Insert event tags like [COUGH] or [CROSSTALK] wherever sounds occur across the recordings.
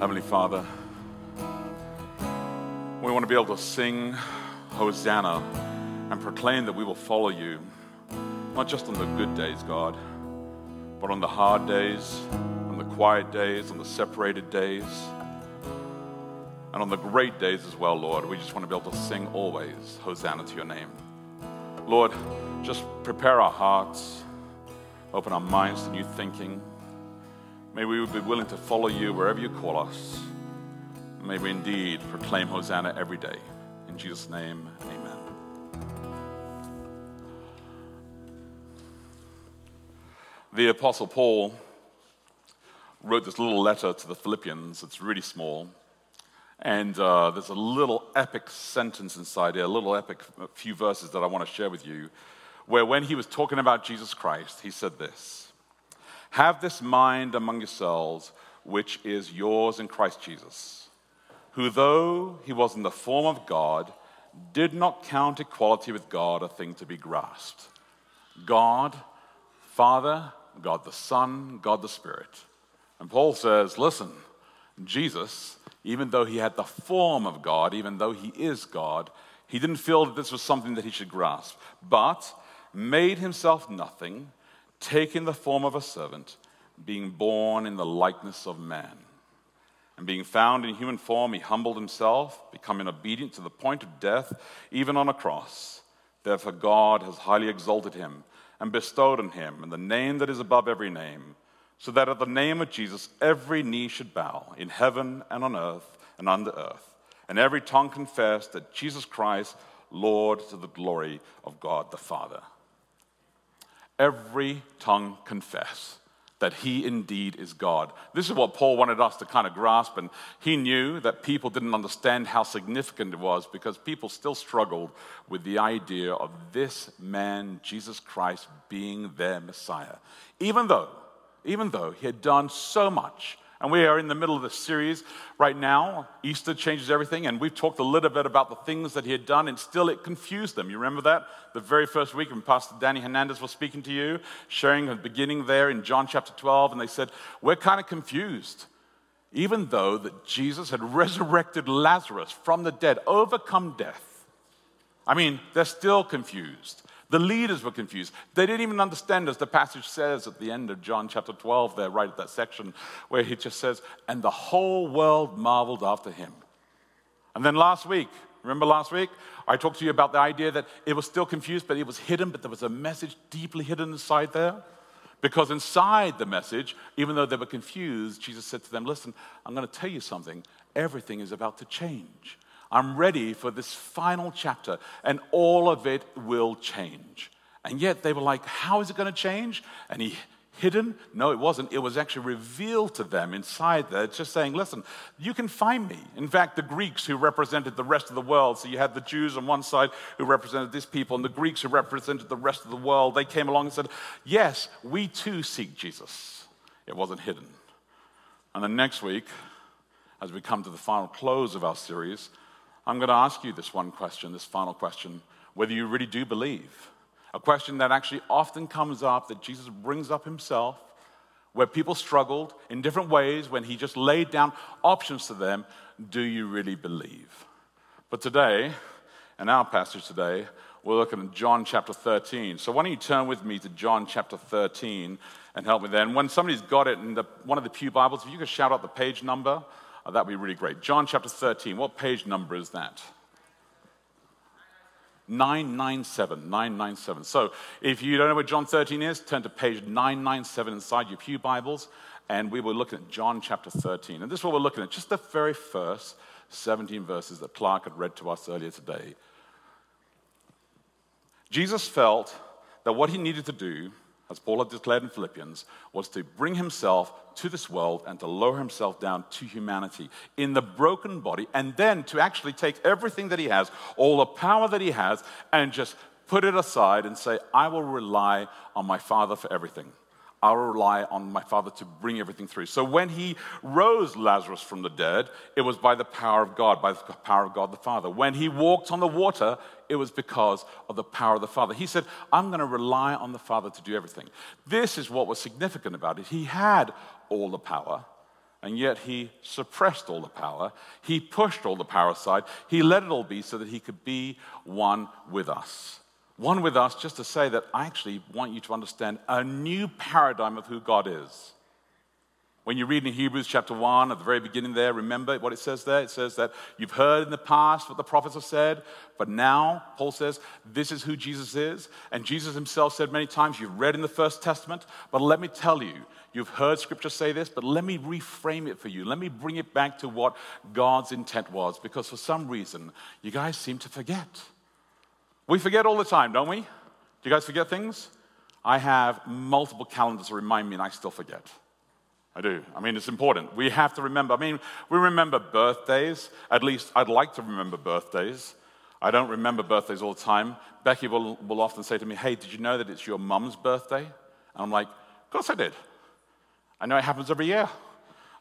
Heavenly Father, we want to be able to sing Hosanna and proclaim that we will follow you, not just on the good days, God, but on the hard days, on the quiet days, on the separated days, and on the great days as well, Lord. We just want to be able to sing always Hosanna to your name. Lord, just prepare our hearts, open our minds to new thinking. May we be willing to follow you wherever you call us. May we indeed proclaim Hosanna every day. In Jesus' name, amen. The Apostle Paul wrote this little letter to the Philippians. It's really small. And uh, there's a little epic sentence inside here, a little epic few verses that I want to share with you, where when he was talking about Jesus Christ, he said this Have this mind among yourselves, which is yours in Christ Jesus, who, though he was in the form of God, did not count equality with God a thing to be grasped. God, Father, God the Son, God the Spirit. And Paul says, Listen, Jesus even though he had the form of God, even though he is God, he didn't feel that this was something that he should grasp, but made himself nothing, taking the form of a servant, being born in the likeness of man. And being found in human form, he humbled himself, becoming obedient to the point of death, even on a cross. Therefore, God has highly exalted him and bestowed on him the name that is above every name so that at the name of Jesus every knee should bow in heaven and on earth and under earth, and every tongue confess that Jesus Christ, Lord, to the glory of God the Father. Every tongue confess that he indeed is God. This is what Paul wanted us to kind of grasp, and he knew that people didn't understand how significant it was because people still struggled with the idea of this man, Jesus Christ, being their Messiah. Even though even though he had done so much. And we are in the middle of the series right now. Easter changes everything, and we've talked a little bit about the things that he had done, and still it confused them. You remember that? The very first week when Pastor Danny Hernandez was speaking to you, sharing the beginning there in John chapter 12, and they said, We're kind of confused. Even though that Jesus had resurrected Lazarus from the dead, overcome death. I mean, they're still confused. The leaders were confused. They didn't even understand, as the passage says at the end of John chapter 12, there, right at that section, where he just says, And the whole world marveled after him. And then last week, remember last week? I talked to you about the idea that it was still confused, but it was hidden, but there was a message deeply hidden inside there. Because inside the message, even though they were confused, Jesus said to them, Listen, I'm going to tell you something. Everything is about to change. I'm ready for this final chapter, and all of it will change. And yet they were like, How is it going to change? And he hidden? No, it wasn't. It was actually revealed to them inside there. It's just saying, Listen, you can find me. In fact, the Greeks who represented the rest of the world, so you had the Jews on one side who represented this people, and the Greeks who represented the rest of the world, they came along and said, Yes, we too seek Jesus. It wasn't hidden. And then next week, as we come to the final close of our series, I'm going to ask you this one question, this final question, whether you really do believe. A question that actually often comes up that Jesus brings up himself, where people struggled in different ways when he just laid down options to them. Do you really believe? But today, in our passage today, we're looking at John chapter 13. So why don't you turn with me to John chapter 13 and help me there? And when somebody's got it in the, one of the Pew Bibles, if you could shout out the page number, Oh, that'd be really great. John chapter 13, what page number is that? 997, 997. So if you don't know where John 13 is, turn to page 997 inside your Pew Bibles, and we were looking at John chapter 13. And this is what we're looking at, just the very first 17 verses that Clark had read to us earlier today. Jesus felt that what he needed to do as Paul had declared in Philippians, was to bring himself to this world and to lower himself down to humanity in the broken body, and then to actually take everything that he has, all the power that he has, and just put it aside and say, I will rely on my Father for everything. I'll rely on my Father to bring everything through. So when he rose Lazarus from the dead, it was by the power of God, by the power of God the Father. When he walked on the water, it was because of the power of the Father. He said, I'm going to rely on the Father to do everything. This is what was significant about it. He had all the power, And yet he suppressed all the power. He pushed all the power aside. He let it all be so that he could be one with us. One with us, just to say that I actually want you to understand a new paradigm of who God is. When you read in Hebrews chapter 1, at the very beginning there, remember what it says there? It says that you've heard in the past what the prophets have said, but now, Paul says, this is who Jesus is. And Jesus himself said many times, you've read in the First Testament, but let me tell you, you've heard scripture say this, but let me reframe it for you. Let me bring it back to what God's intent was, because for some reason, you guys seem to forget. We forget all the time, don't we? Do you guys forget things? I have multiple calendars to remind me, and I still forget. I do. I mean, it's important. We have to remember. I mean, we remember birthdays. At least I'd like to remember birthdays. I don't remember birthdays all the time. Becky will, will often say to me, Hey, did you know that it's your mum's birthday? And I'm like, Of course I did. I know it happens every year.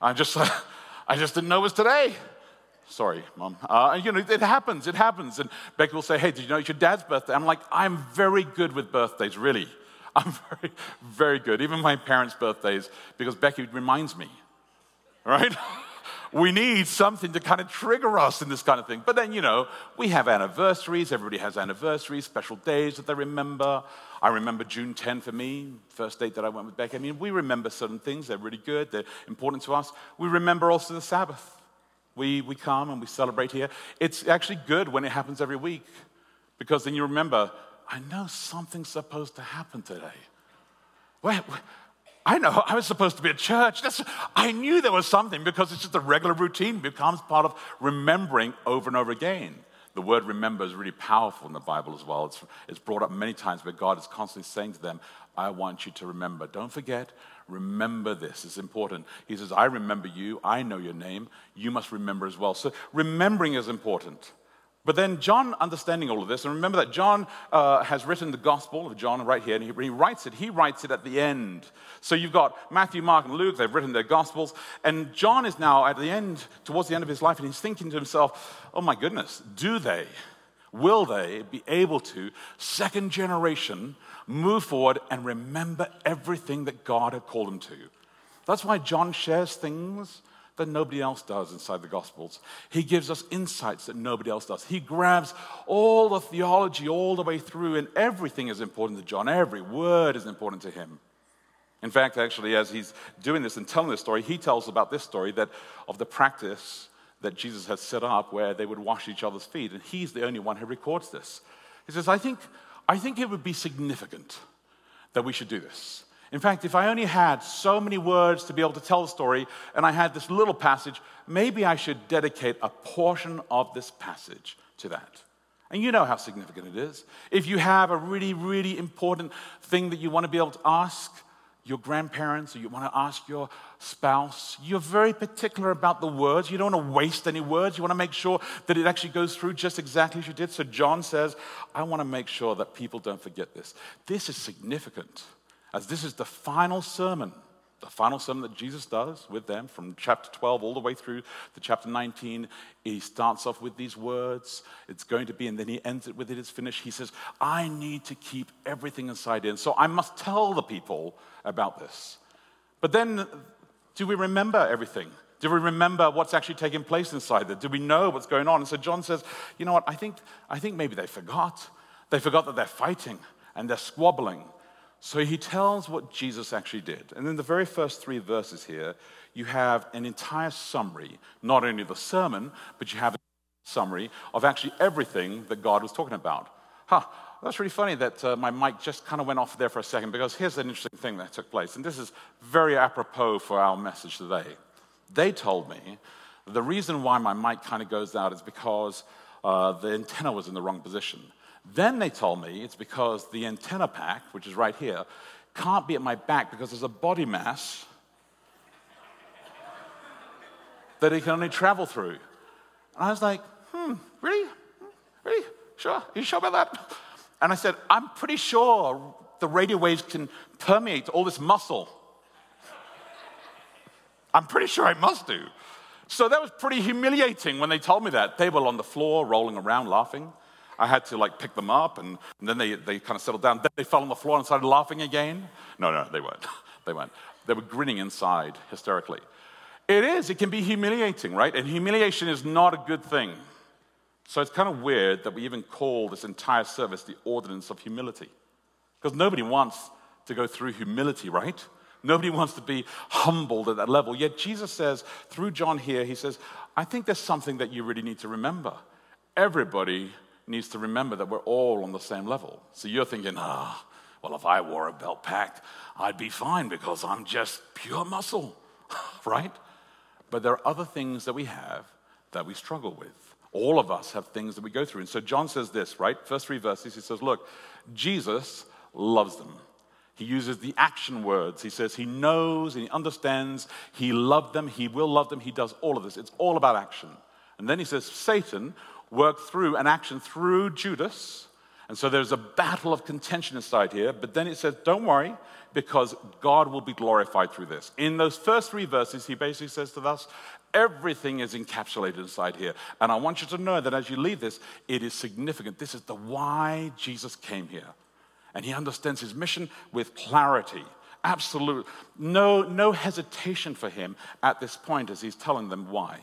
I just, [LAUGHS] I just didn't know it was today. Sorry, mom. Uh, you know, it happens. It happens. And Becky will say, Hey, did you know it's your dad's birthday? I'm like, I'm very good with birthdays, really. [LAUGHS] I'm very, very good. Even my parents' birthdays, because Becky reminds me, right? [LAUGHS] we need something to kind of trigger us in this kind of thing. But then, you know, we have anniversaries. Everybody has anniversaries, special days that they remember. I remember June 10 for me, first date that I went with Becky. I mean, we remember certain things. They're really good. They're important to us. We remember also the Sabbath. We, we come and we celebrate here. It's actually good when it happens every week because then you remember I know something's supposed to happen today. Wait, wait, I know I was supposed to be at church. That's, I knew there was something because it's just a regular routine, becomes part of remembering over and over again. The word remember is really powerful in the Bible as well. It's, it's brought up many times where God is constantly saying to them, I want you to remember. Don't forget, remember this. It's important. He says, I remember you. I know your name. You must remember as well. So remembering is important. But then John, understanding all of this, and remember that John uh, has written the Gospel of John right here, and he, he, writes it. He writes it at the end. So you've got Matthew, Mark, and Luke. They've written their Gospels, and John is now at the end, towards the end of his life, and he's thinking to himself, "Oh my goodness, do they, will they be able to, second generation, move forward and remember everything that God had called him to?" That's why John shares things that nobody else does inside the Gospels. He gives us insights that nobody else does. He grabs all the theology all the way through, and everything is important to John. Every word is important to him. In fact, actually, as he's doing this and telling this story, he tells about this story that of the practice that Jesus had set up where they would wash each other's feet, and he's the only one who records this. He says, I think, I think it would be significant that we should do this. In fact, if I only had so many words to be able to tell the story and I had this little passage, maybe I should dedicate a portion of this passage to that. And you know how significant it is. If you have a really, really important thing that you want to be able to ask your grandparents or you want to ask your spouse, you're very particular about the words. You don't want to waste any words. You want to make sure that it actually goes through just exactly as you did. So John says, I want to make sure that people don't forget this. This is significant as this is the final sermon, the final sermon that Jesus does with them from chapter 12 all the way through to chapter 19. He starts off with these words, it's going to be, and then he ends it with it is finished. He says, I need to keep everything inside in, so I must tell the people about this. But then, do we remember everything? Do we remember what's actually taking place inside there? Do we know what's going on? And so John says, you know what, I think, I think maybe they forgot. They forgot that they're fighting and they're squabbling so he tells what Jesus actually did. And in the very first three verses here, you have an entire summary, not only the sermon, but you have a summary of actually everything that God was talking about. Huh, that's really funny that uh, my mic just kind of went off there for a second because here's an interesting thing that took place. And this is very apropos for our message today. They told me the reason why my mic kind of goes out is because uh, the antenna was in the wrong position. Then they told me it's because the antenna pack, which is right here, can't be at my back because there's a body mass that it can only travel through. And I was like, hmm, really? Really? Sure? Are you sure about that? And I said, I'm pretty sure the radio waves can permeate all this muscle. I'm pretty sure I must do. So that was pretty humiliating when they told me that. They were on the floor, rolling around, laughing. I had to like pick them up, and, and then they, they kind of settled down. Then they fell on the floor and started laughing again. No, no, they weren't. [LAUGHS] they weren't. They were grinning inside hysterically. It is. It can be humiliating, right? And humiliation is not a good thing. So it's kind of weird that we even call this entire service the ordinance of humility. Because nobody wants to go through humility, right? Nobody wants to be humbled at that level. Yet Jesus says, through John here, he says, I think there's something that you really need to remember. Everybody needs to remember that we're all on the same level. So you're thinking, ah, oh, well, if I wore a belt pack, I'd be fine because I'm just pure muscle, [LAUGHS] right? But there are other things that we have that we struggle with. All of us have things that we go through. And so John says this, right? First three verses, he says, Look, Jesus loves them. He uses the action words. He says he knows and he understands. He loved them. He will love them. He does all of this. It's all about action. And then he says Satan worked through an action through Judas. And so there's a battle of contention inside here. But then it says, don't worry, because God will be glorified through this. In those first three verses, he basically says to us, everything is encapsulated inside here. And I want you to know that as you leave this, it is significant. This is the why Jesus came here. And he understands his mission with clarity. Absolute, no, no hesitation for him at this point as he's telling them why,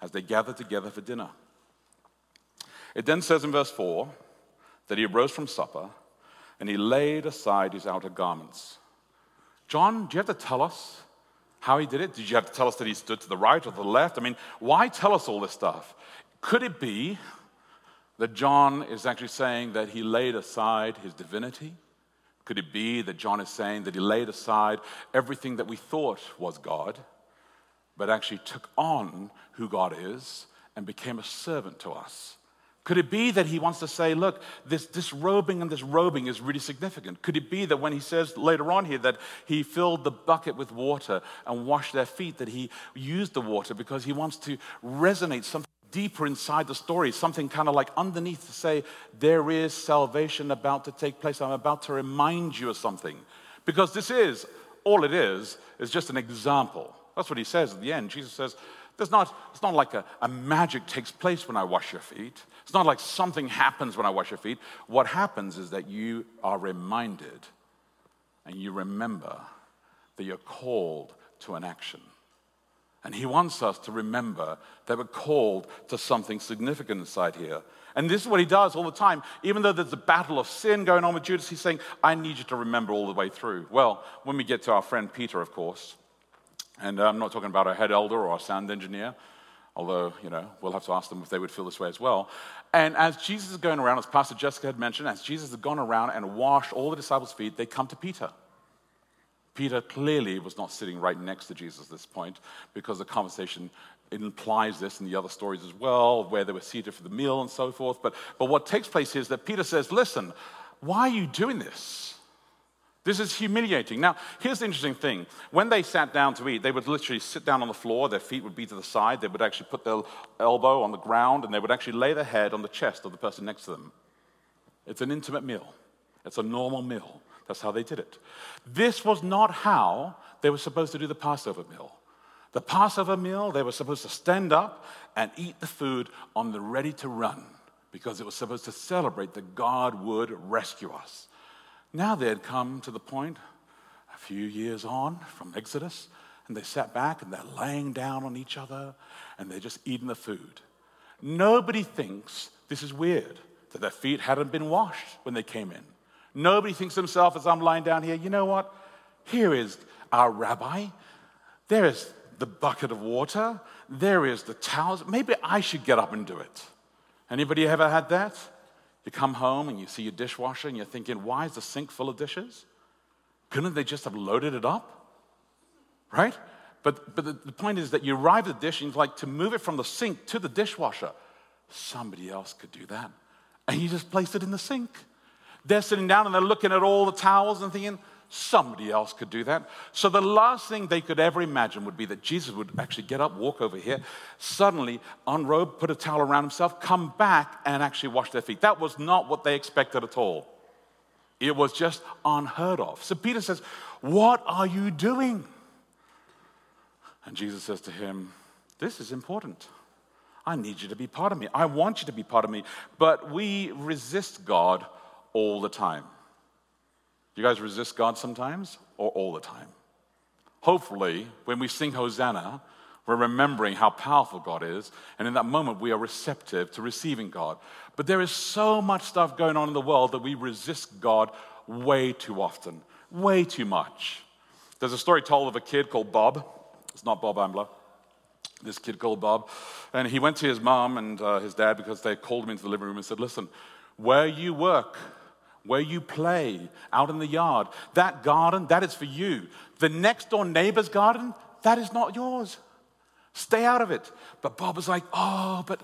as they gather together for dinner. It then says in verse 4 that he arose from supper and he laid aside his outer garments. John, do you have to tell us how he did it? Did you have to tell us that he stood to the right or the left? I mean, why tell us all this stuff? Could it be that John is actually saying that he laid aside his divinity? Could it be that John is saying that he laid aside everything that we thought was God, but actually took on who God is and became a servant to us? Could it be that he wants to say, look, this disrobing and this robing is really significant? Could it be that when he says later on here that he filled the bucket with water and washed their feet, that he used the water because he wants to resonate something deeper inside the story, something kind of like underneath to say, there is salvation about to take place. I'm about to remind you of something. Because this is, all it is, is just an example. That's what he says at the end. Jesus says, there's not, it's not like a, a magic takes place when I wash your feet. It's not like something happens when I wash your feet. What happens is that you are reminded and you remember that you're called to an action. And he wants us to remember that we're called to something significant inside here. And this is what he does all the time. Even though there's a battle of sin going on with Judas, he's saying, I need you to remember all the way through. Well, when we get to our friend Peter, of course, and I'm not talking about our head elder or our sound engineer, although, you know, we'll have to ask them if they would feel this way as well. And as Jesus is going around, as Pastor Jessica had mentioned, as Jesus had gone around and washed all the disciples' feet, they come to Peter. Peter clearly was not sitting right next to Jesus at this point because the conversation implies this in the other stories as well, where they were seated for the meal and so forth. But, but what takes place is that Peter says, Listen, why are you doing this? This is humiliating. Now, here's the interesting thing. When they sat down to eat, they would literally sit down on the floor, their feet would be to the side, they would actually put their elbow on the ground, and they would actually lay their head on the chest of the person next to them. It's an intimate meal, it's a normal meal. That's how they did it. This was not how they were supposed to do the Passover meal. The Passover meal, they were supposed to stand up and eat the food on the ready to run because it was supposed to celebrate that God would rescue us. Now they had come to the point, a few years on from Exodus, and they sat back and they're laying down on each other and they're just eating the food. Nobody thinks this is weird that their feet hadn't been washed when they came in. Nobody thinks to himself as I'm lying down here, you know what? Here is our rabbi. There is the bucket of water. There is the towels. Maybe I should get up and do it. Anybody ever had that? You come home and you see your dishwasher and you're thinking, why is the sink full of dishes? Couldn't they just have loaded it up? Right? But, but the, the point is that you arrive at the dish and like to move it from the sink to the dishwasher. Somebody else could do that. And you just place it in the sink. They're sitting down and they're looking at all the towels and thinking, somebody else could do that. So the last thing they could ever imagine would be that Jesus would actually get up, walk over here, suddenly unrobe, put a towel around himself, come back and actually wash their feet. That was not what they expected at all. It was just unheard of. So Peter says, What are you doing? And Jesus says to him, This is important. I need you to be part of me. I want you to be part of me. But we resist God all the time. You guys resist God sometimes or all the time? Hopefully, when we sing Hosanna, We're remembering how powerful God is. And in that moment, we are receptive to receiving God. But there is so much stuff going on in the world that we resist God way too often, way too much. There's a story told of a kid called Bob. It's not Bob Ambler. This kid called Bob. And he went to his mom and uh, his dad because they called him into the living room and said, Listen, where you work, where you play, out in the yard, that garden, that is for you. The next door neighbor's garden, that is not yours. Stay out of it. But Bob was like, Oh, but,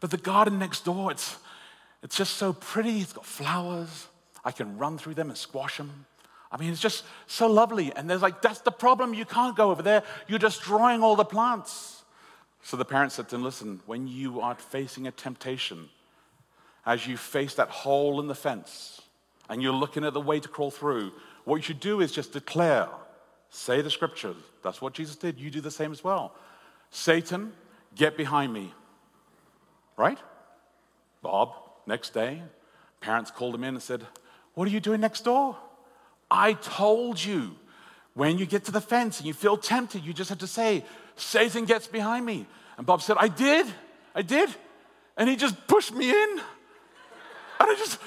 but the garden next door, it's, it's just so pretty. It's got flowers. I can run through them and squash them. I mean, it's just so lovely. And there's like, that's the problem. You can't go over there. You're destroying all the plants. So the parents said to him, Listen, when you are facing a temptation, as you face that hole in the fence and you're looking at the way to crawl through, what you should do is just declare, say the scriptures. That's what Jesus did. You do the same as well. Satan, get behind me. Right? Bob, next day, parents called him in and said, What are you doing next door? I told you. When you get to the fence and you feel tempted, you just have to say, Satan gets behind me. And Bob said, I did. I did. And he just pushed me in. And I just,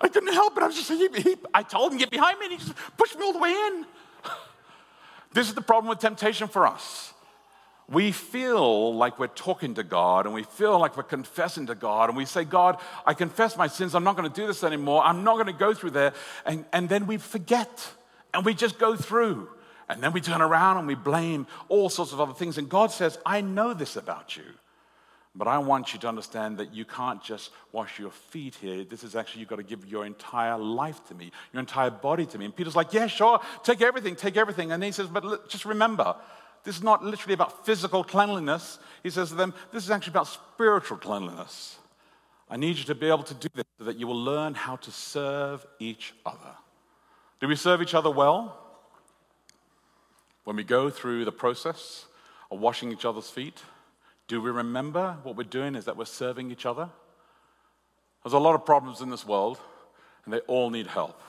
I couldn't help it. I was just, he, he, I told him, get behind me, and he just pushed me all the way in. [LAUGHS] This is the problem with temptation for us we feel like we're talking to God and we feel like we're confessing to God and we say, God, I confess my sins. I'm not going to do this anymore. I'm not going to go through there. And, and then we forget and we just go through. And then we turn around and we blame all sorts of other things. And God says, I know this about you. But I want you to understand that you can't just wash your feet here. This is actually, you've got to give your entire life to me, your entire body to me. And Peter's like, Yeah, sure, take everything, take everything. And he says, But just remember, this is not literally about physical cleanliness. He says to them, This is actually about spiritual cleanliness. I need you to be able to do this so that you will learn how to serve each other. Do we serve each other well? When we go through the process of washing each other's feet, do we remember what we're doing is that we're serving each other? There's a lot of problems in this world, and they all need help.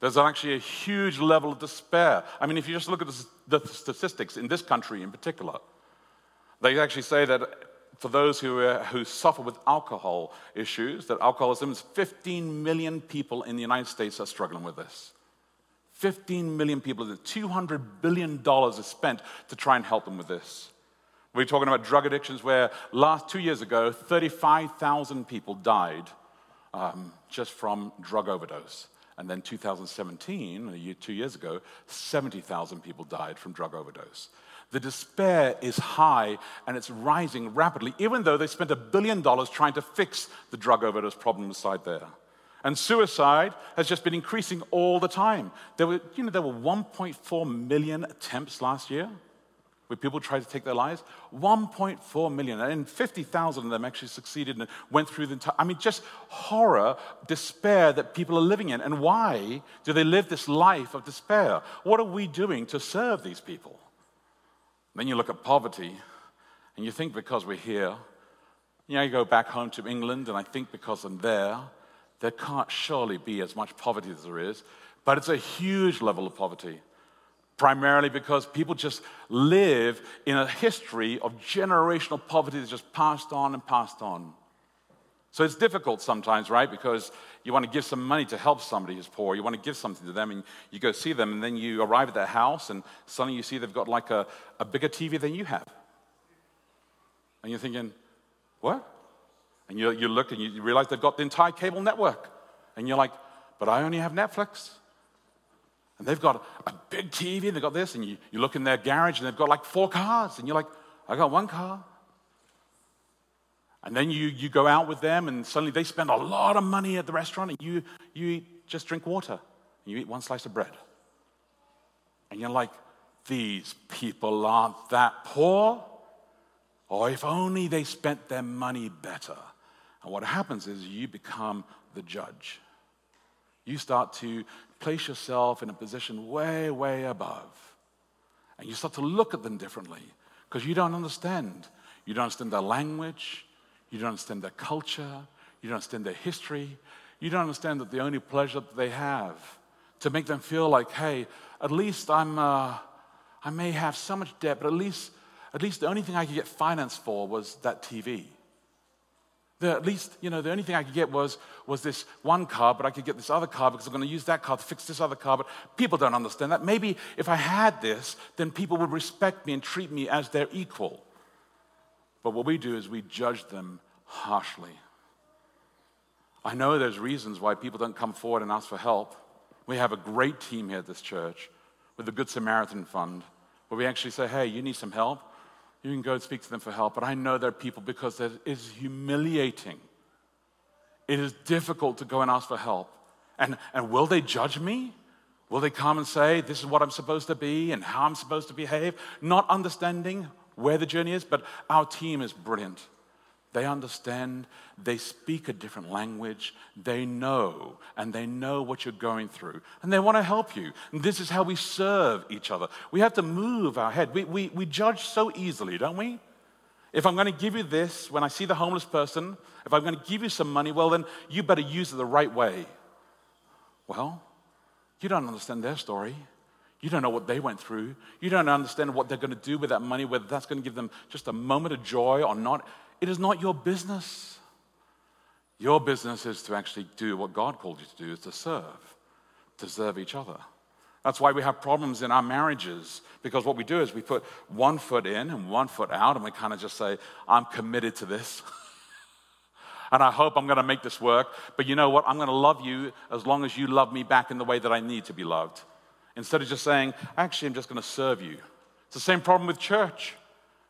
There's actually a huge level of despair. I mean, if you just look at the, statistics in this country in particular, they actually say that for those who, uh, who suffer with alcohol issues, that alcoholism is 15 million people in the United States are struggling with this. 15 million people, $200 billion is spent to try and help them with this. We're talking about drug addictions where last two years ago, 35,000 people died um, just from drug overdose. And then 2017, a year, two years ago, 70,000 people died from drug overdose. The despair is high and it's rising rapidly, even though they spent a billion dollars trying to fix the drug overdose problem inside there. And suicide has just been increasing all the time. There were, you know, there were 1.4 million attempts last year where people tried to take their lives? 1.4 million. And 50,000 of them actually succeeded and went through the entire. I mean, just horror, despair that people are living in. And why do they live this life of despair? What are we doing to serve these people? Then you look at poverty and you think because we're here, you know, you go back home to England and I think because I'm there, there can't surely be as much poverty as there is. But it's a huge level of poverty primarily because people just live in a history of generational poverty that's just passed on and passed on. So it's difficult sometimes, right? Because you want to give some money to help somebody who's poor. You want to give something to them, and you go see them, and then you arrive at their house, and suddenly you see they've got like a, a bigger TV than you have. And you're thinking, what? And you, you look and you realize they've got the entire cable network. And you're like, but I only have Netflix. And they've got a big TV, and they've got this, and you, you look in their garage, and they've got like four cars, and you're like, I got one car. And then you, you go out with them, and suddenly they spend a lot of money at the restaurant, and you, you eat, just drink water, and you eat one slice of bread. And you're like, these people aren't that poor. Or if only they spent their money better. And what happens is you become the judge. You start to place yourself in a position way, way above. And you start to look at them differently because you don't understand. You don't understand their language, you don't understand their culture, you don't understand their history, you don't understand that the only pleasure that they have to make them feel like, hey, at least I'm, uh, I may have so much debt, but at least, at least the only thing I could get financed for was that TV. The, at least, you know, the only thing I could get was, was this one car, but I could get this other car because I'm going to use that car to fix this other car. But people don't understand that. Maybe if I had this, then people would respect me and treat me as their equal. But what we do is we judge them harshly. I know there's reasons why people don't come forward and ask for help. We have a great team here at this church with the Good Samaritan Fund, where we actually say, hey, you need some help? You can go and speak to them for help. But I know there are people because it is humiliating. It is difficult to go and ask for help. And, and will they judge me? Will they come and say, This is what I'm supposed to be and how I'm supposed to behave? Not understanding where the journey is, but our team is brilliant. They understand, they speak a different language, they know, and they know what you're going through, and they want to help you. And this is how we serve each other. We have to move our head. We, we, we judge so easily, don't we? If I'm going to give you this, when I see the homeless person, if I'm going to give you some money, well, then you better use it the right way. Well, you don't understand their story. You don't know what they went through. You don't understand what they're going to do with that money, whether that's going to give them just a moment of joy or not. It is not your business. Your business is to actually do what God called you to do, is to serve, to serve each other. That's why we have problems in our marriages, because what we do is we put one foot in and one foot out, and we kind of just say, I'm committed to this. [LAUGHS] and I hope I'm going to make this work. But you know what? I'm going to love you as long as you love me back in the way that I need to be loved. Instead of just saying, actually, I'm just going to serve you. It's the same problem with church.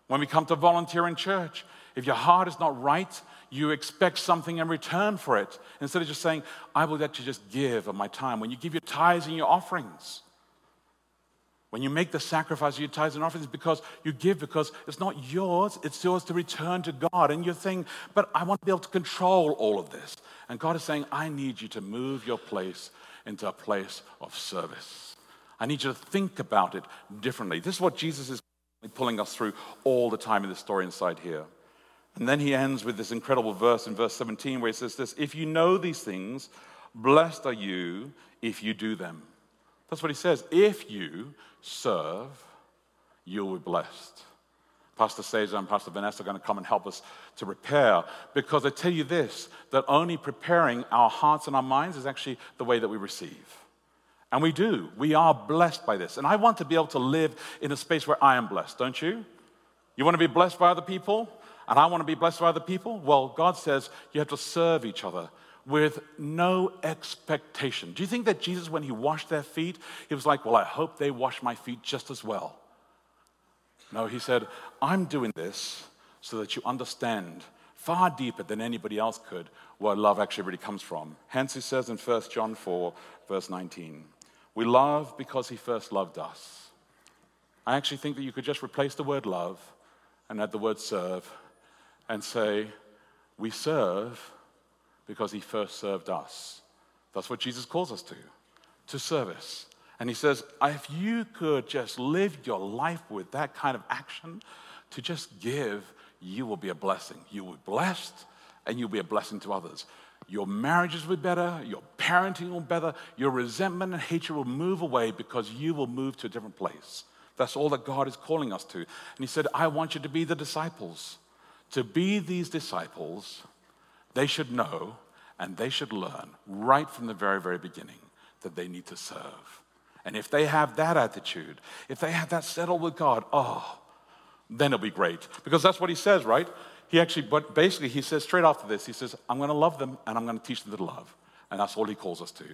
When we come to volunteer in church, if your heart is not right, you expect something in return for it. Instead of just saying, I will let you just give of my time. When you give your tithes and your offerings, when you make the sacrifice of your tithes and offerings, because you give because it's not yours, it's yours to return to God. And you're saying, but I want to be able to control all of this. And God is saying, I need you to move your place into a place of service. I need you to think about it differently. This is what Jesus is pulling us through all the time in the story inside here. And then he ends with this incredible verse in verse 17 where he says this If you know these things, blessed are you if you do them. That's what he says. If you serve, you'll be blessed. Pastor Cesar and Pastor Vanessa are going to come and help us to prepare because I tell you this that only preparing our hearts and our minds is actually the way that we receive. And we do. We are blessed by this. And I want to be able to live in a space where I am blessed, don't you? You want to be blessed by other people? And I want to be blessed by other people? Well, God says you have to serve each other with no expectation. Do you think that Jesus, when he washed their feet, he was like, Well, I hope they wash my feet just as well? No, he said, I'm doing this so that you understand far deeper than anybody else could where love actually really comes from. Hence, he says in 1 John 4, verse 19, We love because he first loved us. I actually think that you could just replace the word love and add the word serve and say, We serve because he first served us. That's what Jesus calls us to, to service. And he says, if you could just live your life with that kind of action, to just give, you will be a blessing. You will be blessed and you'll be a blessing to others. Your marriages will be better, your parenting will be better, your resentment and hatred will move away because you will move to a different place. That's all that God is calling us to. And he said, I want you to be the disciples. To be these disciples, they should know and they should learn right from the very, very beginning that they need to serve. And if they have that attitude, if they have that settled with God, oh, then it'll be great. Because that's what he says, right? He actually, but basically, he says straight after this, he says, I'm going to love them and I'm going to teach them to love. And that's all he calls us to.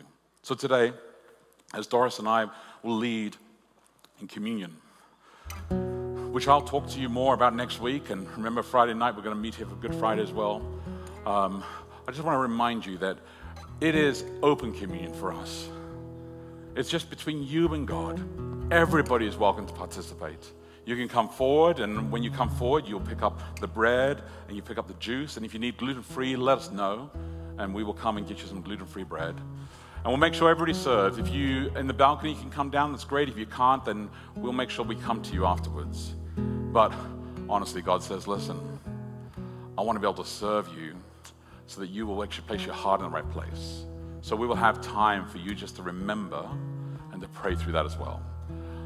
So today, as Doris and I will lead in communion, which I'll talk to you more about next week. And remember, Friday night, we're going to meet here for Good Friday as well. Um, I just want to remind you that it is open communion for us. It's just between you and God. Everybody is welcome to participate. You can come forward, and when you come forward, you'll pick up the bread and you pick up the juice. And if you need gluten free, let us know, and we will come and get you some gluten free bread. And we'll make sure everybody's served. If you in the balcony, you can come down, that's great. If you can't, then we'll make sure we come to you afterwards. But honestly, God says, listen, I want to be able to serve you so that you will actually place your heart in the right place. So we will have time for you just to remember and to pray through that as well.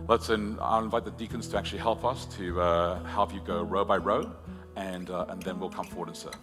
let's in, I'll invite the deacons to actually help us to uh, help you go row by row, and, uh, and then we'll come forward and serve.